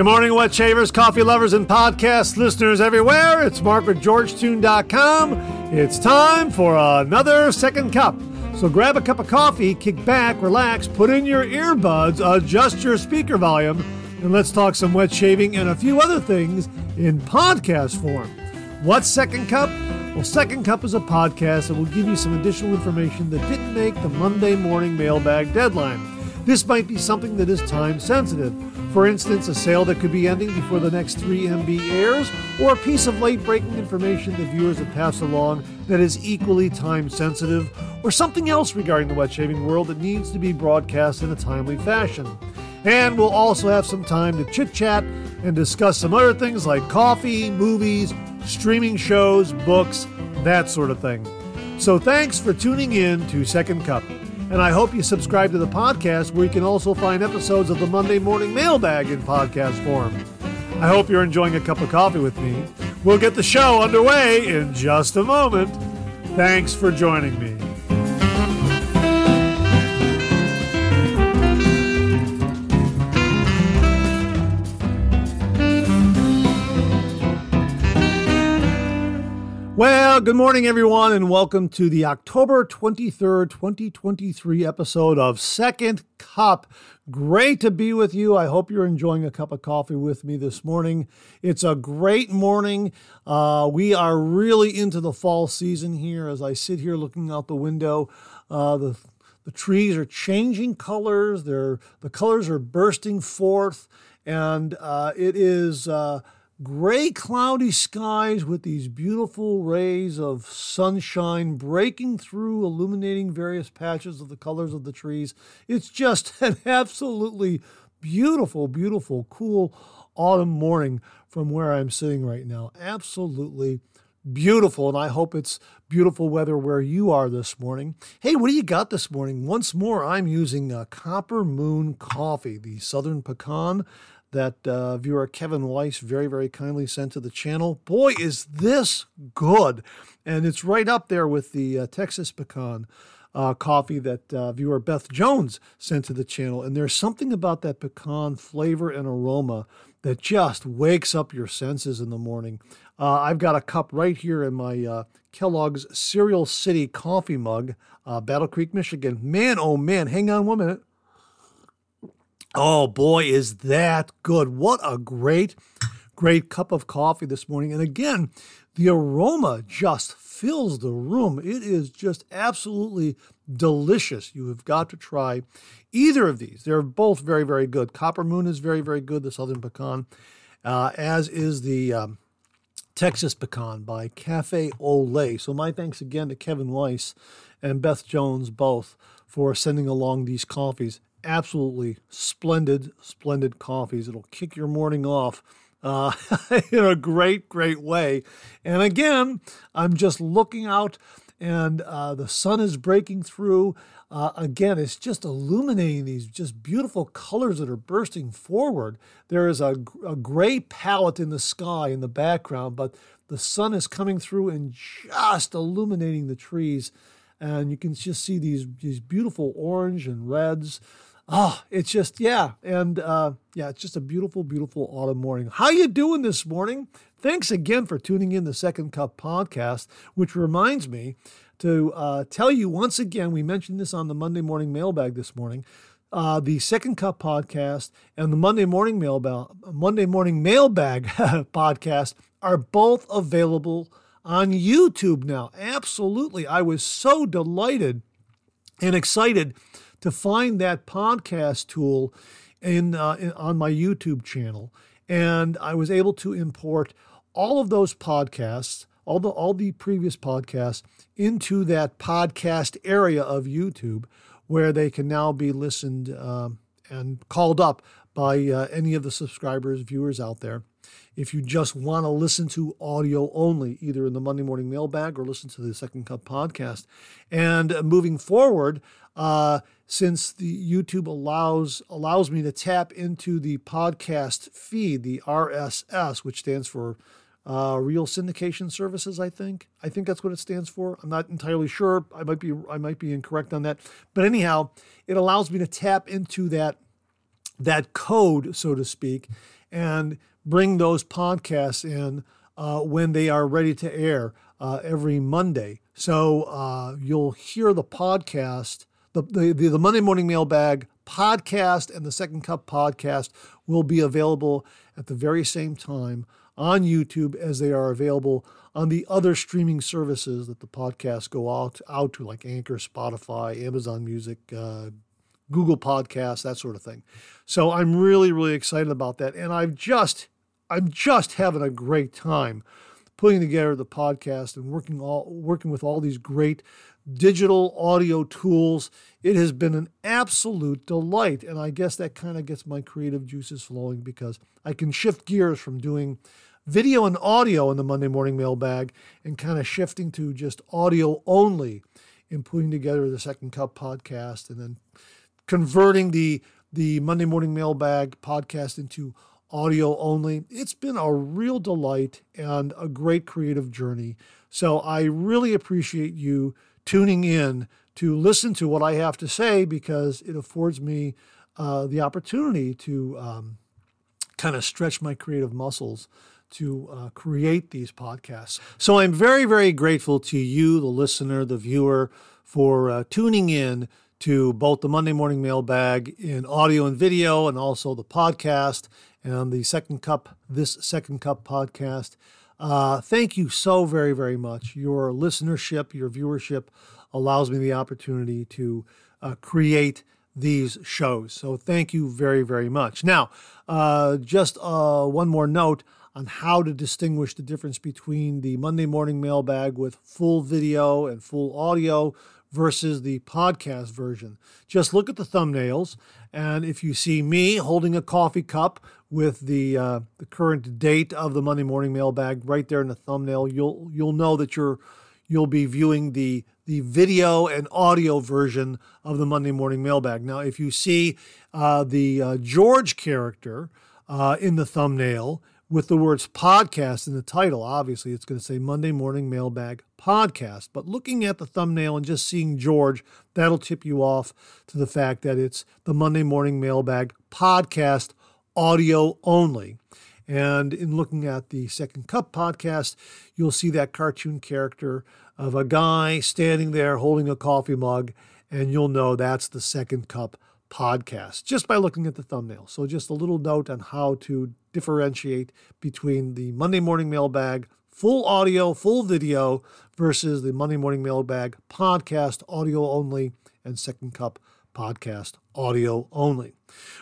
Good morning, wet shavers, coffee lovers, and podcast listeners everywhere. It's Mark with Georgetoon.com. It's time for another second cup. So grab a cup of coffee, kick back, relax, put in your earbuds, adjust your speaker volume, and let's talk some wet shaving and a few other things in podcast form. What's Second Cup? Well, Second Cup is a podcast that will give you some additional information that didn't make the Monday morning mailbag deadline. This might be something that is time sensitive. For instance, a sale that could be ending before the next 3MB airs, or a piece of late breaking information that viewers have passed along that is equally time sensitive, or something else regarding the wet shaving world that needs to be broadcast in a timely fashion. And we'll also have some time to chit chat and discuss some other things like coffee, movies, streaming shows, books, that sort of thing. So thanks for tuning in to Second Cup. And I hope you subscribe to the podcast where you can also find episodes of the Monday Morning Mailbag in podcast form. I hope you're enjoying a cup of coffee with me. We'll get the show underway in just a moment. Thanks for joining me. Well, good morning, everyone, and welcome to the October 23rd, 2023 episode of Second Cup. Great to be with you. I hope you're enjoying a cup of coffee with me this morning. It's a great morning. Uh, we are really into the fall season here as I sit here looking out the window. Uh, the the trees are changing colors. They're, the colors are bursting forth, and uh, it is uh, gray, cloudy skies with these beautiful rays of sunshine breaking through, illuminating various patches of the colors of the trees. It's just an absolutely beautiful, beautiful, cool autumn morning from where I'm sitting right now. Absolutely beautiful, and I hope it's beautiful weather where you are this morning. Hey, what do you got this morning? Once more, I'm using a Copper Moon coffee, the Southern Pecan that uh, viewer Kevin Weiss very, very kindly sent to the channel. Boy, is this good! And it's right up there with the uh, Texas pecan uh, coffee that uh, viewer Beth Jones sent to the channel. And there's something about that pecan flavor and aroma that just wakes up your senses in the morning. Uh, I've got a cup right here in my uh, Kellogg's Cereal City coffee mug, Battle Creek, Michigan. Man, oh man, hang on one minute. Oh boy, is that good. What a great, great cup of coffee this morning. And again, the aroma just fills the room. It is just absolutely delicious. You have got to try either of these. They're both very, very good. Copper Moon is very, very good, the Southern Pecan, uh, as is the um, Texas Pecan by Cafe Lait. So, my thanks again to Kevin Weiss and Beth Jones both for sending along these coffees absolutely splendid, splendid coffees. It'll kick your morning off uh, in a great, great way. And again, I'm just looking out and uh, the sun is breaking through. Uh, again, it's just illuminating these just beautiful colors that are bursting forward. There is a, a gray palette in the sky in the background, but the sun is coming through and just illuminating the trees. And you can just see these, these beautiful orange and reds oh, it's just yeah, and uh, yeah, it's just a beautiful, beautiful autumn morning. How you doing this morning? Thanks again for tuning in the Second Cup podcast, which reminds me to uh, tell you once again. We mentioned this on the Monday morning mailbag this morning. Uh, the Second Cup podcast and the Monday morning mailbag Monday morning mailbag podcast are both available on YouTube now. Absolutely, I was so delighted and excited to find that podcast tool in, uh, in, on my YouTube channel, and I was able to import all of those podcasts, all the all the previous podcasts, into that podcast area of YouTube, where they can now be listened um, and called up by uh, any of the subscribers, viewers out there. If you just want to listen to audio only, either in the Monday Morning Mailbag or listen to the Second Cup podcast. And moving forward, uh, since the YouTube allows allows me to tap into the podcast feed, the RSS, which stands for uh, Real Syndication Services. I think I think that's what it stands for. I'm not entirely sure. I might be I might be incorrect on that. But anyhow, it allows me to tap into that that code, so to speak, and bring those podcasts in uh, when they are ready to air uh, every Monday. So uh, you'll hear the podcast, the, the, the, Monday Morning Mailbag podcast and the Second Cup podcast will be available at the very same time on YouTube as they are available on the other streaming services that the podcasts go out out to, like Anchor, Spotify, Amazon Music, uh, Google Podcasts, that sort of thing. So I'm really, really excited about that, and I've just, I'm just having a great time putting together the podcast and working all working with all these great digital audio tools. It has been an absolute delight, and I guess that kind of gets my creative juices flowing because I can shift gears from doing video and audio in the Monday Morning Mailbag and kind of shifting to just audio only in putting together the Second Cup podcast and then converting the the Monday Morning Mailbag podcast into audio only. It's been a real delight and a great creative journey. So I really appreciate you tuning in to listen to what I have to say because it affords me uh, the opportunity to um, kind of stretch my creative muscles to uh, create these podcasts. So I'm very, very grateful to you, the listener, the viewer, for uh, tuning in to both the Monday Morning Mailbag in audio and video, and also the podcast and the Second Cup, this Second Cup podcast. Uh, thank you so very, very much. Your listenership, your viewership allows me the opportunity to uh, create these shows. So thank you very, very much. Now, uh, just uh, one more note on how to distinguish the difference between the Monday morning mailbag with full video and full audio versus the podcast version. Just look at the thumbnails, and if you see me holding a coffee cup with the uh, the current date of the Monday morning mailbag right there in the thumbnail, you'll you'll know that you're you'll be viewing the the video and audio version of the Monday morning mailbag. Now, if you see uh, the uh, George character uh, in the thumbnail, with the words podcast in the title, obviously it's going to say Monday Morning Mailbag Podcast. But looking at the thumbnail and just seeing George, that'll tip you off to the fact that it's the Monday Morning Mailbag Podcast audio only. And in looking at the Second Cup podcast, you'll see that cartoon character of a guy standing there holding a coffee mug, and you'll know that's the Second Cup podcast just by looking at the thumbnail. So, just a little note on how to differentiate between the Monday Morning Mailbag full audio, full video versus the Monday Morning Mailbag podcast audio only and Second Cup podcast audio only.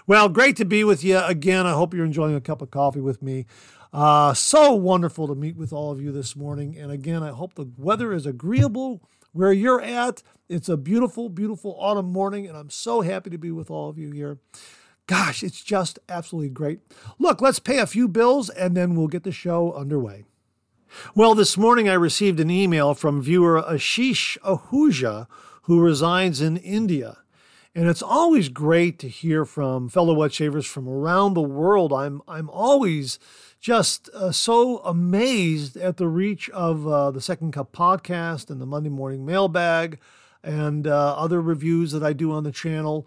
Well, great to be with you again. I hope you're enjoying a cup of coffee with me. Uh, so wonderful to meet with all of you this morning. And again, I hope the weather is agreeable where you're at. It's a beautiful, beautiful autumn morning, and I'm so happy to be with all of you here. Gosh, it's just absolutely great. Look, let's pay a few bills and then we'll get the show underway. Well, this morning I received an email from viewer Ashish Ahuja, who resides in India. And it's always great to hear from fellow wet shavers from around the world. I'm, I'm always just uh, so amazed at the reach of uh, the Second Cup podcast and the Monday Morning Mailbag and uh, other reviews that I do on the channel.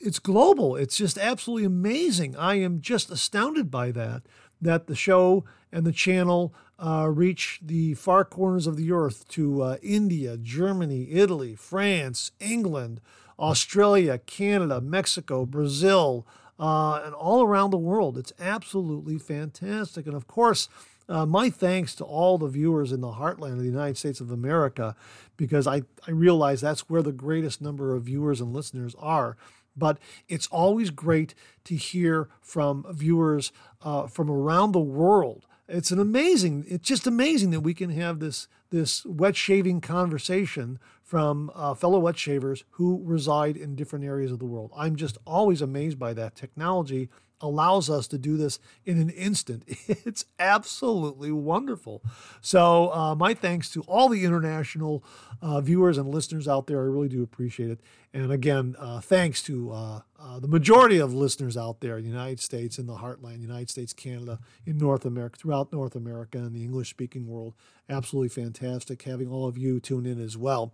It's global. It's just absolutely amazing. I am just astounded by that, that the show and the channel uh, reach the far corners of the earth to uh, India, Germany, Italy, France, England, Australia, Canada, Mexico, Brazil, uh, and all around the world. It's absolutely fantastic. And of course, uh, my thanks to all the viewers in the heartland of the United States of America, because I, I realize that's where the greatest number of viewers and listeners are. But it's always great to hear from viewers uh, from around the world. It's an amazing, it's just amazing that we can have this this wet shaving conversation from uh, fellow wet shavers who reside in different areas of the world. I'm just always amazed by that. Technology allows us to do this in an instant. It's absolutely wonderful. So, uh, my thanks to all the international uh, viewers and listeners out there. I really do appreciate it. And again, uh, thanks to uh, uh, the majority of listeners out there in the United States, in the heartland, United States, Canada, in North America, throughout North America, and the English speaking world. Absolutely fantastic having all of you tune in as well.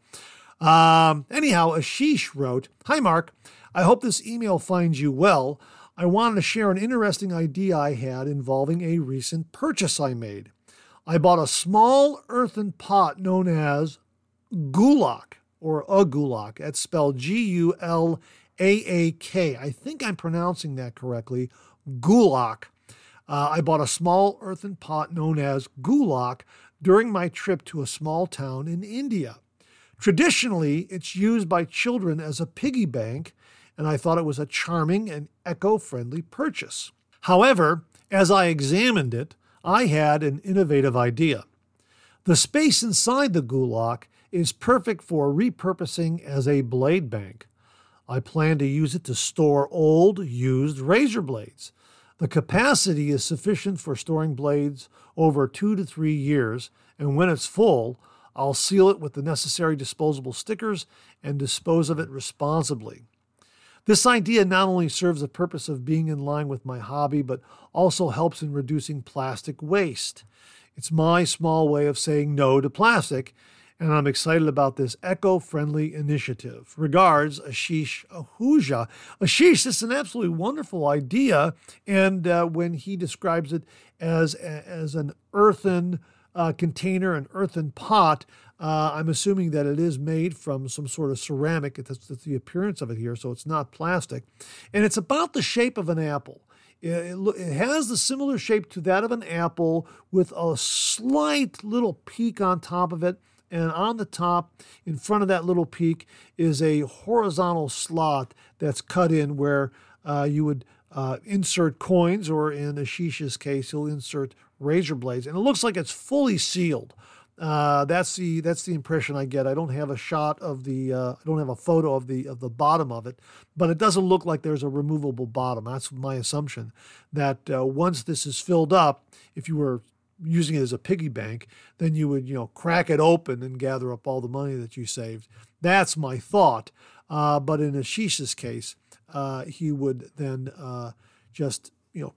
Um, anyhow, Ashish wrote Hi, Mark. I hope this email finds you well. I wanted to share an interesting idea I had involving a recent purchase I made. I bought a small earthen pot known as gulak or a gulak. That's spelled G U L A A K. I think I'm pronouncing that correctly. Gulak. Uh, I bought a small earthen pot known as gulak during my trip to a small town in India. Traditionally, it's used by children as a piggy bank, and I thought it was a charming and eco friendly purchase. However, as I examined it, I had an innovative idea. The space inside the gulak is perfect for repurposing as a blade bank. I plan to use it to store old, used razor blades. The capacity is sufficient for storing blades over two to three years, and when it's full, I'll seal it with the necessary disposable stickers and dispose of it responsibly. This idea not only serves the purpose of being in line with my hobby, but also helps in reducing plastic waste. It's my small way of saying no to plastic, and I'm excited about this eco friendly initiative. Regards, Ashish Ahuja. Ashish, this is an absolutely wonderful idea. And uh, when he describes it as, as an earthen uh, container, an earthen pot, uh, I'm assuming that it is made from some sort of ceramic. That's, that's the appearance of it here, so it's not plastic. And it's about the shape of an apple. It, it, has the similar shape to that of an apple with a slight little peak on top of it. And on the top, in front of that little peak, is a horizontal slot that's cut in where uh, you would uh, insert coins, or in Ashish's case, he'll insert razor blades. And it looks like it's fully sealed. Uh, that's the that's the impression I get. I don't have a shot of the uh, I don't have a photo of the of the bottom of it, but it doesn't look like there's a removable bottom. That's my assumption. That uh, once this is filled up, if you were using it as a piggy bank, then you would, you know, crack it open and gather up all the money that you saved. That's my thought. Uh, but in Ashish's case, uh, he would then uh, just, you know,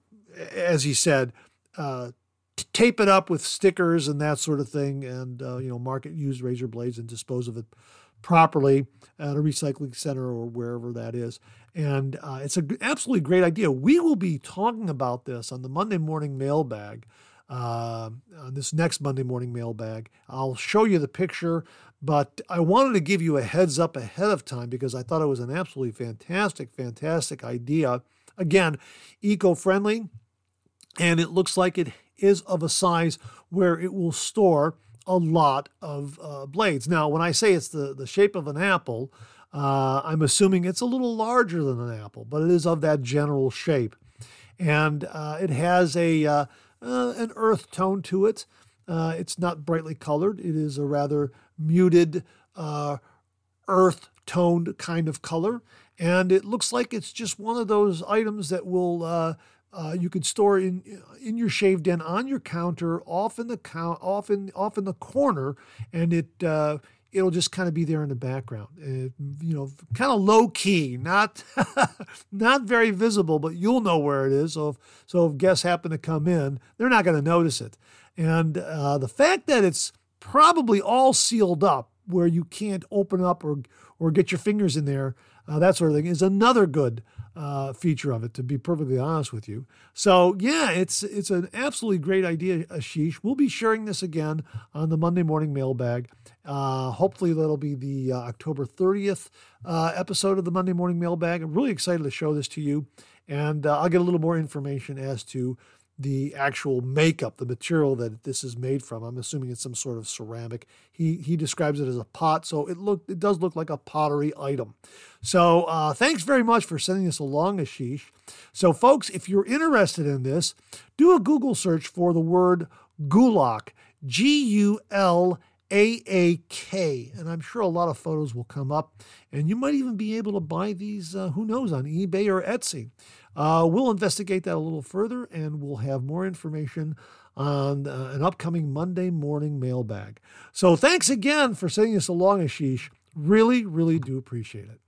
as he said, tape it up with stickers and that sort of thing, and uh, you know, market used razor blades and dispose of it properly at a recycling center or wherever that is. And uh, it's an absolutely great idea. We will be talking about this on the Monday morning mailbag uh, on this next Monday morning mailbag. I'll show you the picture, but I wanted to give you a heads up ahead of time because I thought it was an absolutely fantastic, fantastic idea. Again, eco friendly, and it looks like it is of a size where it will store a lot of uh, blades. Now, when I say it's the, the shape of an apple, uh, I'm assuming it's a little larger than an apple, but it is of that general shape. And uh, it has a uh, uh, an earth tone to it. Uh, it's not brightly colored. It is a rather muted earth toned kind of color. And it looks like it's just one of those items that will uh, you could store in in your shave den on your counter, off in the count, off in off in the corner, and it uh, it'll just kind of be there in the background. It, you know, kind of low key, not not very visible, but you'll know where it is. So if, so if guests happen to come in, they're not going to notice it. And uh, the fact that it's probably all sealed up, where you can't open up or or get your fingers in there, uh, that sort of thing, is another good uh, feature of it, to be perfectly honest with you. So yeah, it's it's an absolutely great idea, Ashish. We'll be sharing this again on the Monday morning mailbag. Uh, hopefully that'll be the uh, October 30th uh, episode of the Monday morning mailbag. I'm really excited to show this to you, and uh, I'll get a little more information as to the actual makeup, the material that this is made from. I'm assuming it's some sort of ceramic. He he describes it as a pot, so it look it does look like a pottery item. So uh, thanks very much for sending this along, Ashish. So folks, if you're interested in this, do a Google search for the word gulak, G U L A A K, and I'm sure a lot of photos will come up, and you might even be able to buy these. Uh, who knows on eBay or Etsy. Uh, we'll investigate that a little further and we'll have more information on uh, an upcoming Monday morning mailbag. So thanks again for sending us along, Ashish. Really, really do appreciate it.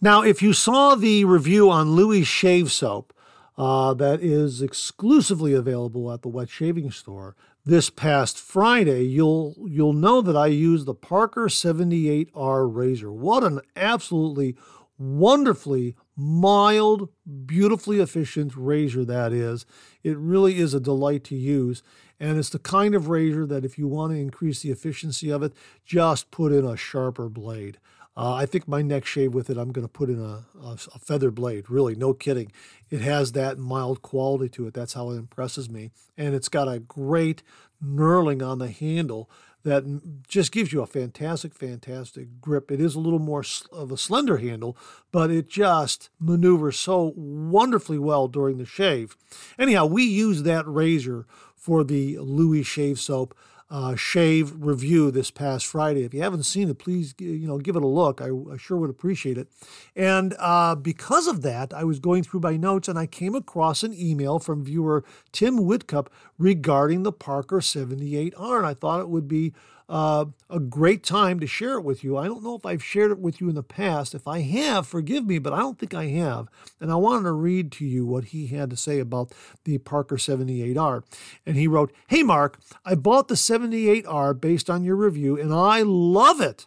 Now, if you saw the review on Louie Shave Soap, uh, that is exclusively available at the Wet Shaving Store this past Friday, you'll you'll know that I used the Parker 78R razor. What an absolutely wonderfully mild, beautifully efficient razor that is. It really is a delight to use. And it's the kind of razor that if you want to increase the efficiency of it, just put in a sharper blade. Uh, I think my next shave with it, I'm going to put in a, a, a, feather blade. Really, no kidding. It has that mild quality to it. That's how it impresses me. And it's got a great knurling on the handle that just gives you a fantastic, fantastic grip. It is a little more of a slender handle, but it just maneuvers so wonderfully well during the shave. Anyhow, we use that razor for the Louie shave soap uh, shave review this past Friday. If you haven't seen it, please you know give it a look. I, I sure would appreciate it. And uh, because of that, I was going through my notes and I came across an email from viewer Tim Whitcup regarding the Parker 78R, and I thought it would be uh, a great time to share it with you. I don't know if I've shared it with you in the past. If I have, forgive me, but I don't think I have. And I wanted to read to you what he had to say about the Parker 78R. And he wrote Hey, Mark, I bought the 78R based on your review, and I love it.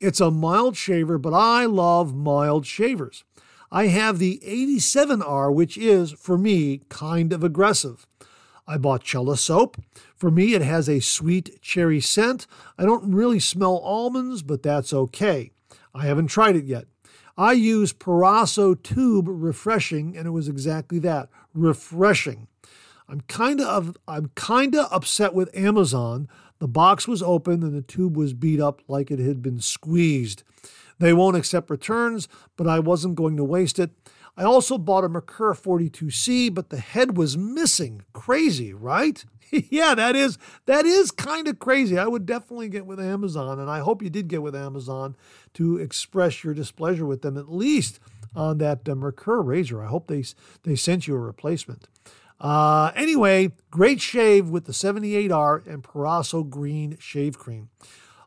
It's a mild shaver, but I love mild shavers. I have the 87R, which is, for me, kind of aggressive. I bought Cella soap. For me, it has a sweet cherry scent. I don't really smell almonds, but that's okay. I haven't tried it yet. I use Proraso Tube Refreshing, and it was exactly that refreshing. I'm kind of I'm kind of upset with Amazon. The box was open and the tube was beat up like it had been squeezed. They won't accept returns, but I wasn't going to waste it. I also bought a Merkur 42C, but the head was missing. Crazy, right? yeah, that is that is kind of crazy. I would definitely get with Amazon, and I hope you did get with Amazon to express your displeasure with them at least on that uh, Merkur razor. I hope they they sent you a replacement. Uh, anyway, great shave with the 78R and Proraso Green Shave Cream.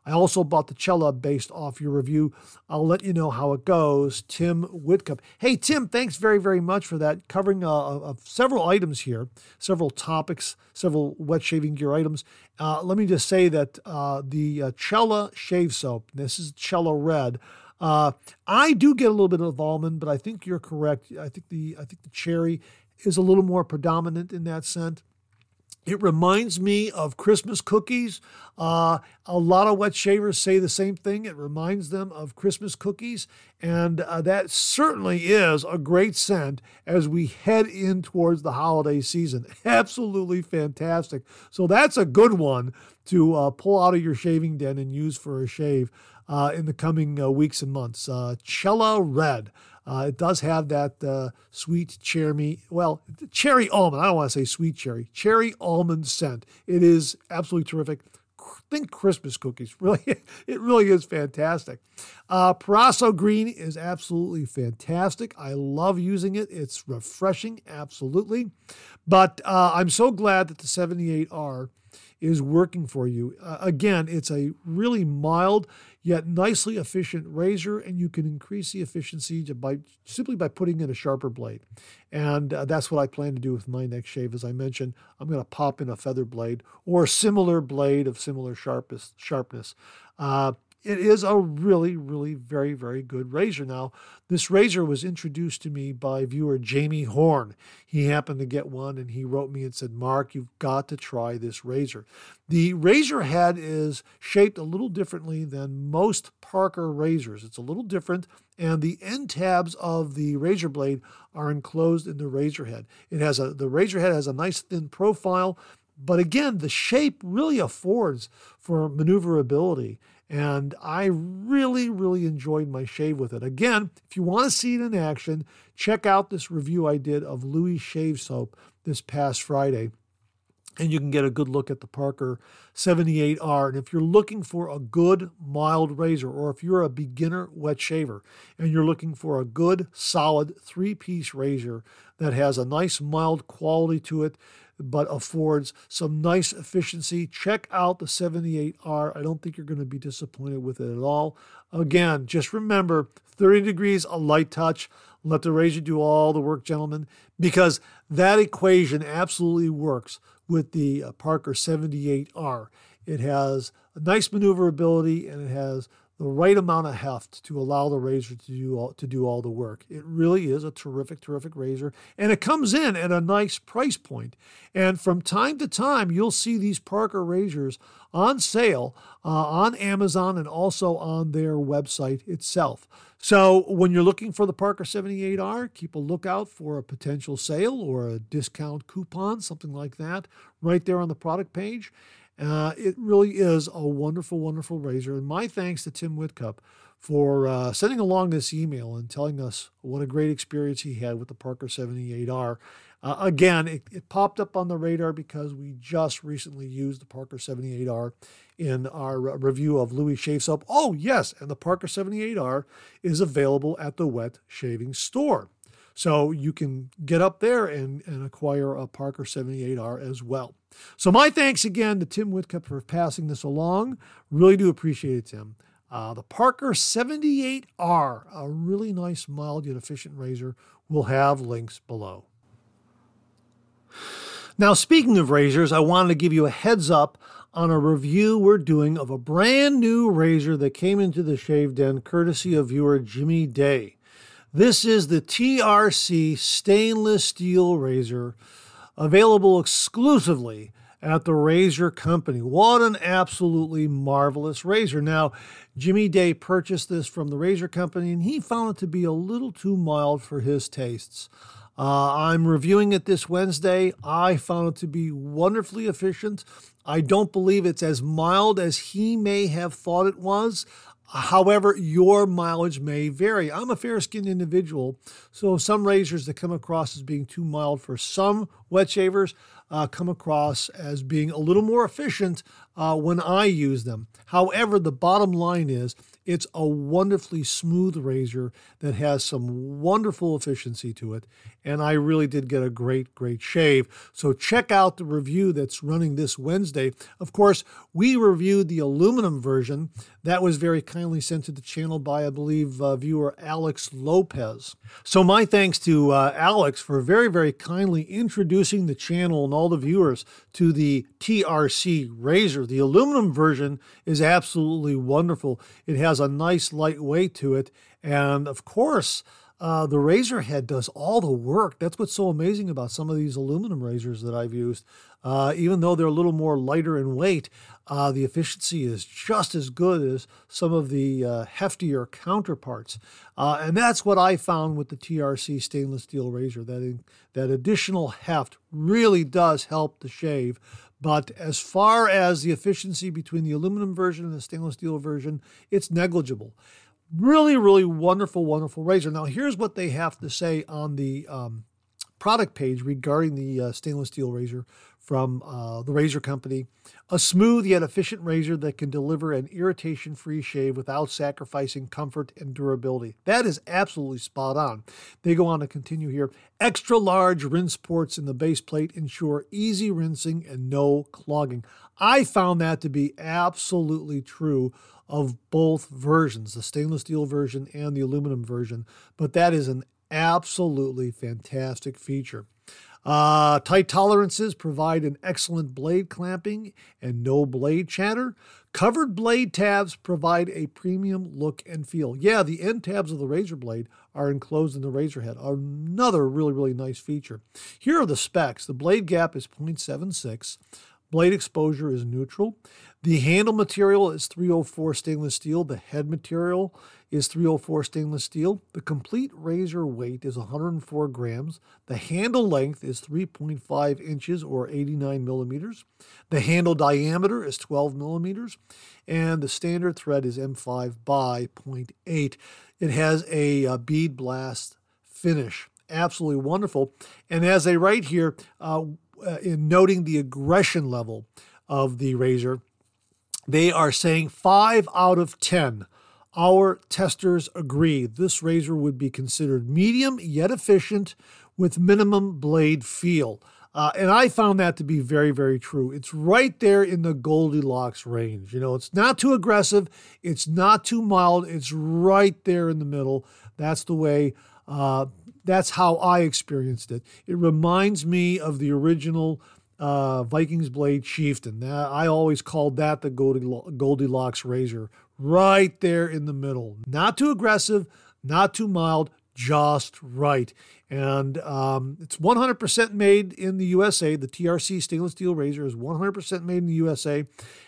I also bought the Cella based off your review. I'll let you know how it goes. Tim Whitcup. Hey, Tim, thanks very, very much for that. Covering uh, uh, several items here, several topics, several wet shaving gear items. Uh, let me just say that uh, the uh, Cella shave soap, this is Cella Red. Uh, I do get a little bit of almond, but I think you're correct. I think the I think the cherry is a little more predominant in that scent. It reminds me of Christmas cookies. Uh, a lot of wet shavers say the same thing. It reminds them of Christmas cookies. And uh, that certainly is a great scent as we head in towards the holiday season. Absolutely fantastic. So that's a good one to uh, pull out of your shaving den and use for a shave uh, in the coming uh, weeks and months. Uh, Cella Red. Uh, it does have that uh, sweet cherry, well, cherry almond. I don't want to say sweet cherry, cherry almond scent. It is absolutely terrific. Think Christmas cookies. Really, it really is fantastic. Uh, Proraso Green is absolutely fantastic. I love using it. It's refreshing, absolutely. But uh, I'm so glad that the 78R is working for you. Uh, again, it's a really mild yet nicely efficient razor, and you can increase the efficiency by simply by putting in a sharper blade. And uh, that's what I plan to do with my next shave. As I mentioned, I'm going to pop in a feather blade or a similar blade of similar sharpness. sharpness. Uh, it is a really, really very, very good razor. Now, this razor was introduced to me by viewer Jamie Horn. He happened to get one and he wrote me and said, Mark, you've got to try this razor. The razor head is shaped a little differently than most Parker razors. It's a little different, and the end tabs of the razor blade are enclosed in the razor head. It has a the razor head has a nice thin profile, but again, the shape really affords for maneuverability and I really, really enjoyed my shave with it. Again, if you want to see it in action, check out this review I did of Louie Shave Soap this past Friday. And you can get a good look at the Parker 78R. And if you're looking for a good mild razor, or if you're a beginner wet shaver and you're looking for a good solid three piece razor that has a nice mild quality to it, but affords some nice efficiency. Check out the 78R. I don't think you're going to be disappointed with it at all. Again, just remember 30 degrees, a light touch. Let the razor do all the work, gentlemen, because that equation absolutely works with the uh, Parker 78R. It has a nice maneuverability and it has the right amount of heft to allow the razor to do all, to do all the work. It really is a terrific, terrific razor, and it comes in at a nice price point. And from time to time, you'll see these Parker razors on sale uh, on Amazon and also on their website itself. So when you're looking for the Parker 78R, keep a lookout for a potential sale or a discount coupon, something like that, right there on the product page. Uh, it really is a wonderful, wonderful razor. And my thanks to Tim Whitcup for uh, sending along this email and telling us what a great experience he had with the Parker 78R. Uh, again, it, it, popped up on the radar because we just recently used the Parker 78R in our review of Louie Shave Soap. Oh, yes, and the Parker 78R is available at the Wet Shaving Store. So you can get up there and, and acquire a Parker 78R as well. So my thanks again to Tim Whitcup for passing this along. Really do appreciate it, Tim. Uh, the Parker 78R, a really nice, mild yet efficient razor, will have links below. Now, speaking of razors, I wanted to give you a heads up on a review we're doing of a brand new razor that came into the Shave Den courtesy of viewer Jimmy Day. This is the TRC stainless steel razor available exclusively at the Razor Company. What an absolutely marvelous razor. Now, Jimmy Day purchased this from the Razor Company and he found it to be a little too mild for his tastes. Uh, I'm reviewing it this Wednesday. I found it to be wonderfully efficient. I don't believe it's as mild as he may have thought it was. However, your mileage may vary. I'm a fair skinned individual, so some razors that come across as being too mild for some wet shavers uh, come across as being a little more efficient uh, when I use them. However, the bottom line is it's a wonderfully smooth razor that has some wonderful efficiency to it. And I really did get a great, great shave. So check out the review that's running this Wednesday. Of course, we reviewed the aluminum version. That was very kindly sent to the channel by, I believe, uh, viewer Alex Lopez. So my thanks to uh, Alex for very, very kindly introducing the channel and all the viewers to the TRC razor. The aluminum version is absolutely wonderful. It has a nice light weight to it. And of course, uh, the razor head does all the work. That's what's so amazing about some of these aluminum razors that I've used. Uh, even though they're a little more lighter in weight, uh, the efficiency is just as good as some of the uh, heftier counterparts. Uh, and that's what I found with the TRC stainless steel razor. That, in, that additional heft really does help the shave. But as far as the efficiency between the aluminum version and the stainless steel version, it's negligible. Really, really wonderful, wonderful razor. Now, here's what they have to say on the um, product page regarding the uh, stainless steel razor from uh, the Razor Company. A smooth yet efficient razor that can deliver an irritation free shave without sacrificing comfort and durability. That is absolutely spot on. They go on to continue here. Extra large rinse ports in the base plate ensure easy rinsing and no clogging. I found that to be absolutely true of both versions, the stainless steel version and the aluminum version, but that is an absolutely fantastic feature. Uh, tight tolerances provide an excellent blade clamping and no blade chatter. Covered blade tabs provide a premium look and feel. Yeah, the end tabs of the razor blade are enclosed in the razor head. Another really, really nice feature. Here are the specs. The blade gap is 0.76. Blade exposure is neutral. The handle material is 304 stainless steel. The head material is 304 stainless steel. The complete razor weight is 104 grams. The handle length is 3.5 inches or 89 millimeters. The handle diameter is 12 millimeters. And the standard thread is M5 by 0.8. It has a, a bead blast finish. Absolutely wonderful. And as they write here, uh, uh, in noting the aggression level of the razor, they are saying five out of 10. Our testers agree this razor would be considered medium yet efficient with minimum blade feel. Uh, and I found that to be very, very true. It's right there in the Goldilocks range. You know, it's not too aggressive, it's not too mild, it's right there in the middle. That's the way uh, that's how I experienced it. It reminds me of the original uh, Vikings Blade Chieftain. I always called that the Goldilocks razor, right there in the middle. Not too aggressive, not too mild, just right. And um, it's 100% made in the USA. The TRC stainless steel razor is 100% made in the USA.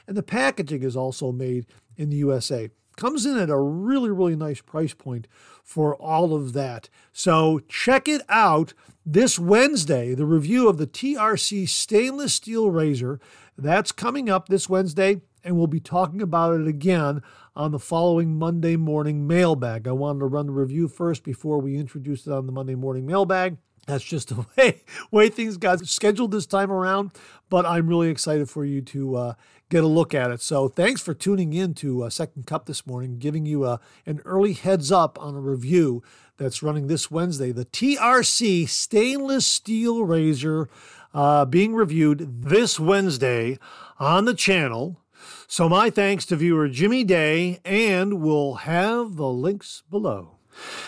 And the packaging is also made in the USA. Comes in at a really, really nice price point for all of that. So check it out this Wednesday, the review of the TRC stainless steel razor. That's coming up this Wednesday, and we'll be talking about it again on the following Monday morning mailbag. I wanted to run the review first before we introduced it on the Monday morning mailbag. That's just the way way things got scheduled this time around, but I'm really excited for you to uh, get a look at it. So thanks for tuning in to uh, Second Cup this morning, giving you uh, an early heads up on a review that's running this Wednesday. The TRC stainless steel razor uh, being reviewed this Wednesday on the channel. So, my thanks to viewer Jimmy Day, and we'll have the links below.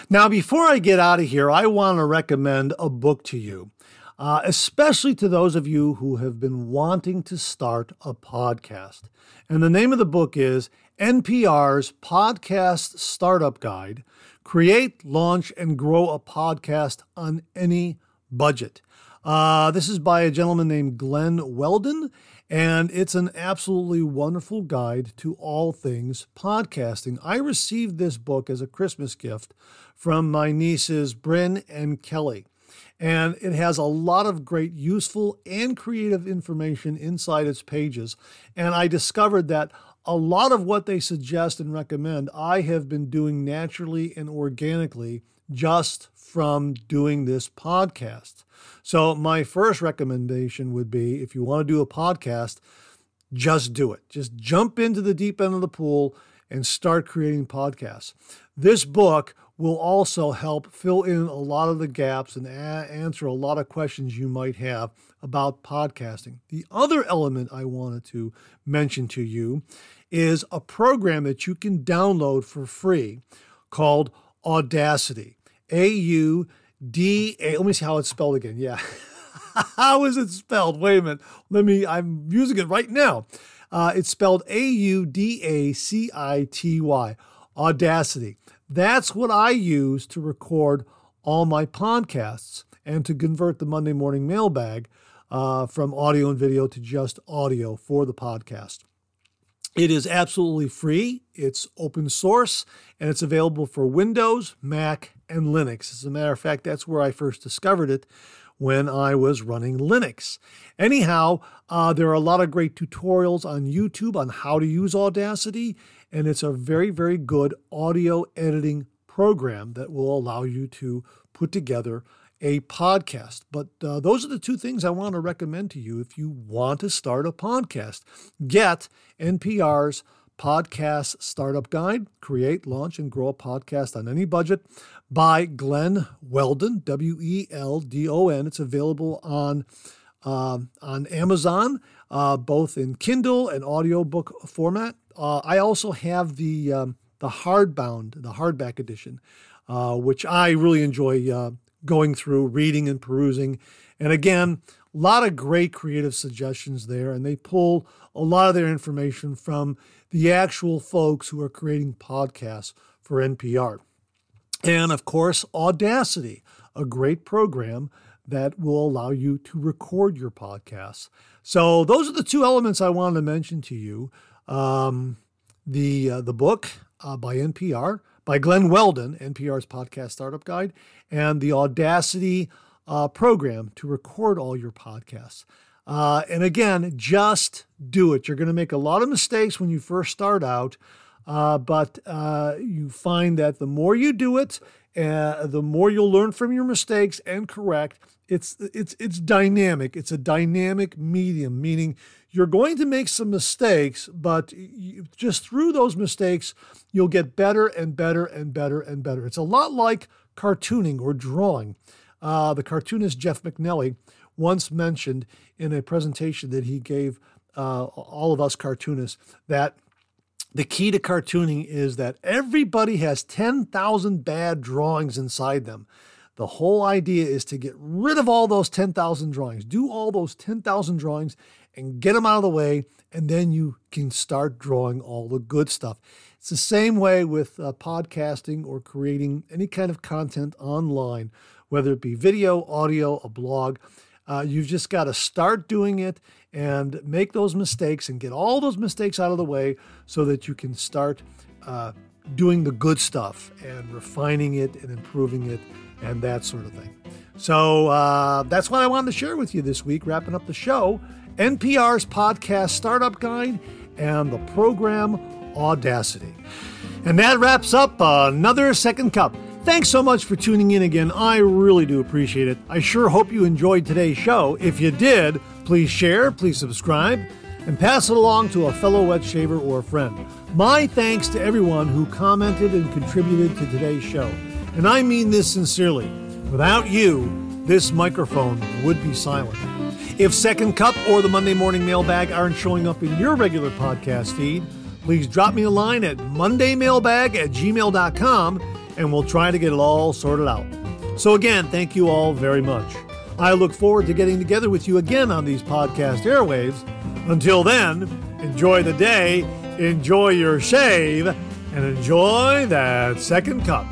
Now, before I get out of here, I want to recommend a book to you, uh, especially to those of you who have been wanting to start a podcast. And the name of the book is NPR's Podcast Startup Guide Create, Launch, and Grow a Podcast on Any Budget. Uh, this is by a gentleman named Glenn Weldon, and it's an absolutely wonderful guide to all things podcasting. I received this book as a Christmas gift from my nieces, Bryn and Kelly. And it has a lot of great useful and creative information inside its pages. And I discovered that a lot of what they suggest and recommend, I have been doing naturally and organically just from doing this podcast. So, my first recommendation would be if you want to do a podcast, just do it. Just jump into the deep end of the pool and start creating podcasts. This book will also help fill in a lot of the gaps and a- answer a lot of questions you might have about podcasting. The other element I wanted to mention to you is a program that you can download for free called Audacity. A U D A. Let me see how it's spelled again. Yeah. how is it spelled? Wait a minute. Let me, I'm using it right now. Uh, it's spelled A U D A C I T Y. Audacity. That's what I use to record all my podcasts and to convert the Monday morning mailbag uh, from audio and video to just audio for the podcast. It is absolutely free, it's open source, and it's available for Windows, Mac, and Linux. As a matter of fact, that's where I first discovered it when I was running Linux. Anyhow, uh, there are a lot of great tutorials on YouTube on how to use Audacity, and it's a very, very good audio editing program that will allow you to put together a podcast. But uh, those are the two things I want to recommend to you if you want to start a podcast. Get NPR's Podcast Startup Guide Create, Launch, and Grow a Podcast on Any Budget by Glenn Weldon, W E L D O N. It's available on, uh, on Amazon, uh, both in Kindle and audiobook format. Uh, I also have the, um, the hardbound, the hardback edition, uh, which I really enjoy uh, going through, reading and perusing. And again, a lot of great creative suggestions there, and they pull a lot of their information from the actual folks who are creating podcasts for NPR. And of course, Audacity, a great program that will allow you to record your podcasts. So those are the two elements I wanted to mention to you. Um, the uh, the book uh, by NPR by Glenn Weldon, NPR's podcast startup guide, and the Audacity uh, program to record all your podcasts. Uh, and again, just do it. You're going to make a lot of mistakes when you first start out, uh, but uh, you find that the more you do it, uh, the more you'll learn from your mistakes and correct. It's it's it's dynamic. It's a dynamic medium, meaning you're going to make some mistakes, but you, just through those mistakes, you'll get better and better and better and better. It's a lot like cartooning or drawing. Uh, the cartoonist Jeff MacNelly once mentioned in a presentation that he gave uh, all of us cartoonists that the key to cartooning is that everybody has 10,000 bad drawings inside them. The whole idea is to get rid of all those 10,000 drawings. Do all those 10,000 drawings and get them out of the way, and then you can start drawing all the good stuff. It's the same way with uh, podcasting or creating any kind of content online, whether it be video, audio, a blog. Uh, you've just got to start doing it and make those mistakes and get all those mistakes out of the way so that you can start uh, doing the good stuff and refining it and improving it and that sort of thing. So uh, that's what I wanted to share with you this week, wrapping up the show NPR's podcast Startup Guide and the program Audacity. And that wraps up another second cup. Thanks so much for tuning in again. I really do appreciate it. I sure hope you enjoyed today's show. If you did, please share, please subscribe, and pass it along to a fellow wet shaver or a friend. My thanks to everyone who commented and contributed to today's show. And I mean this sincerely. Without you, this microphone would be silent. If Second Cup or the Monday Morning Mailbag aren't showing up in your regular podcast feed, please drop me a line at mondaymailbag at gmail.com and we'll try to get it all sorted out. So, again, thank you all very much. I look forward to getting together with you again on these podcast airwaves. Until then, enjoy the day, enjoy your shave, and enjoy that second cup.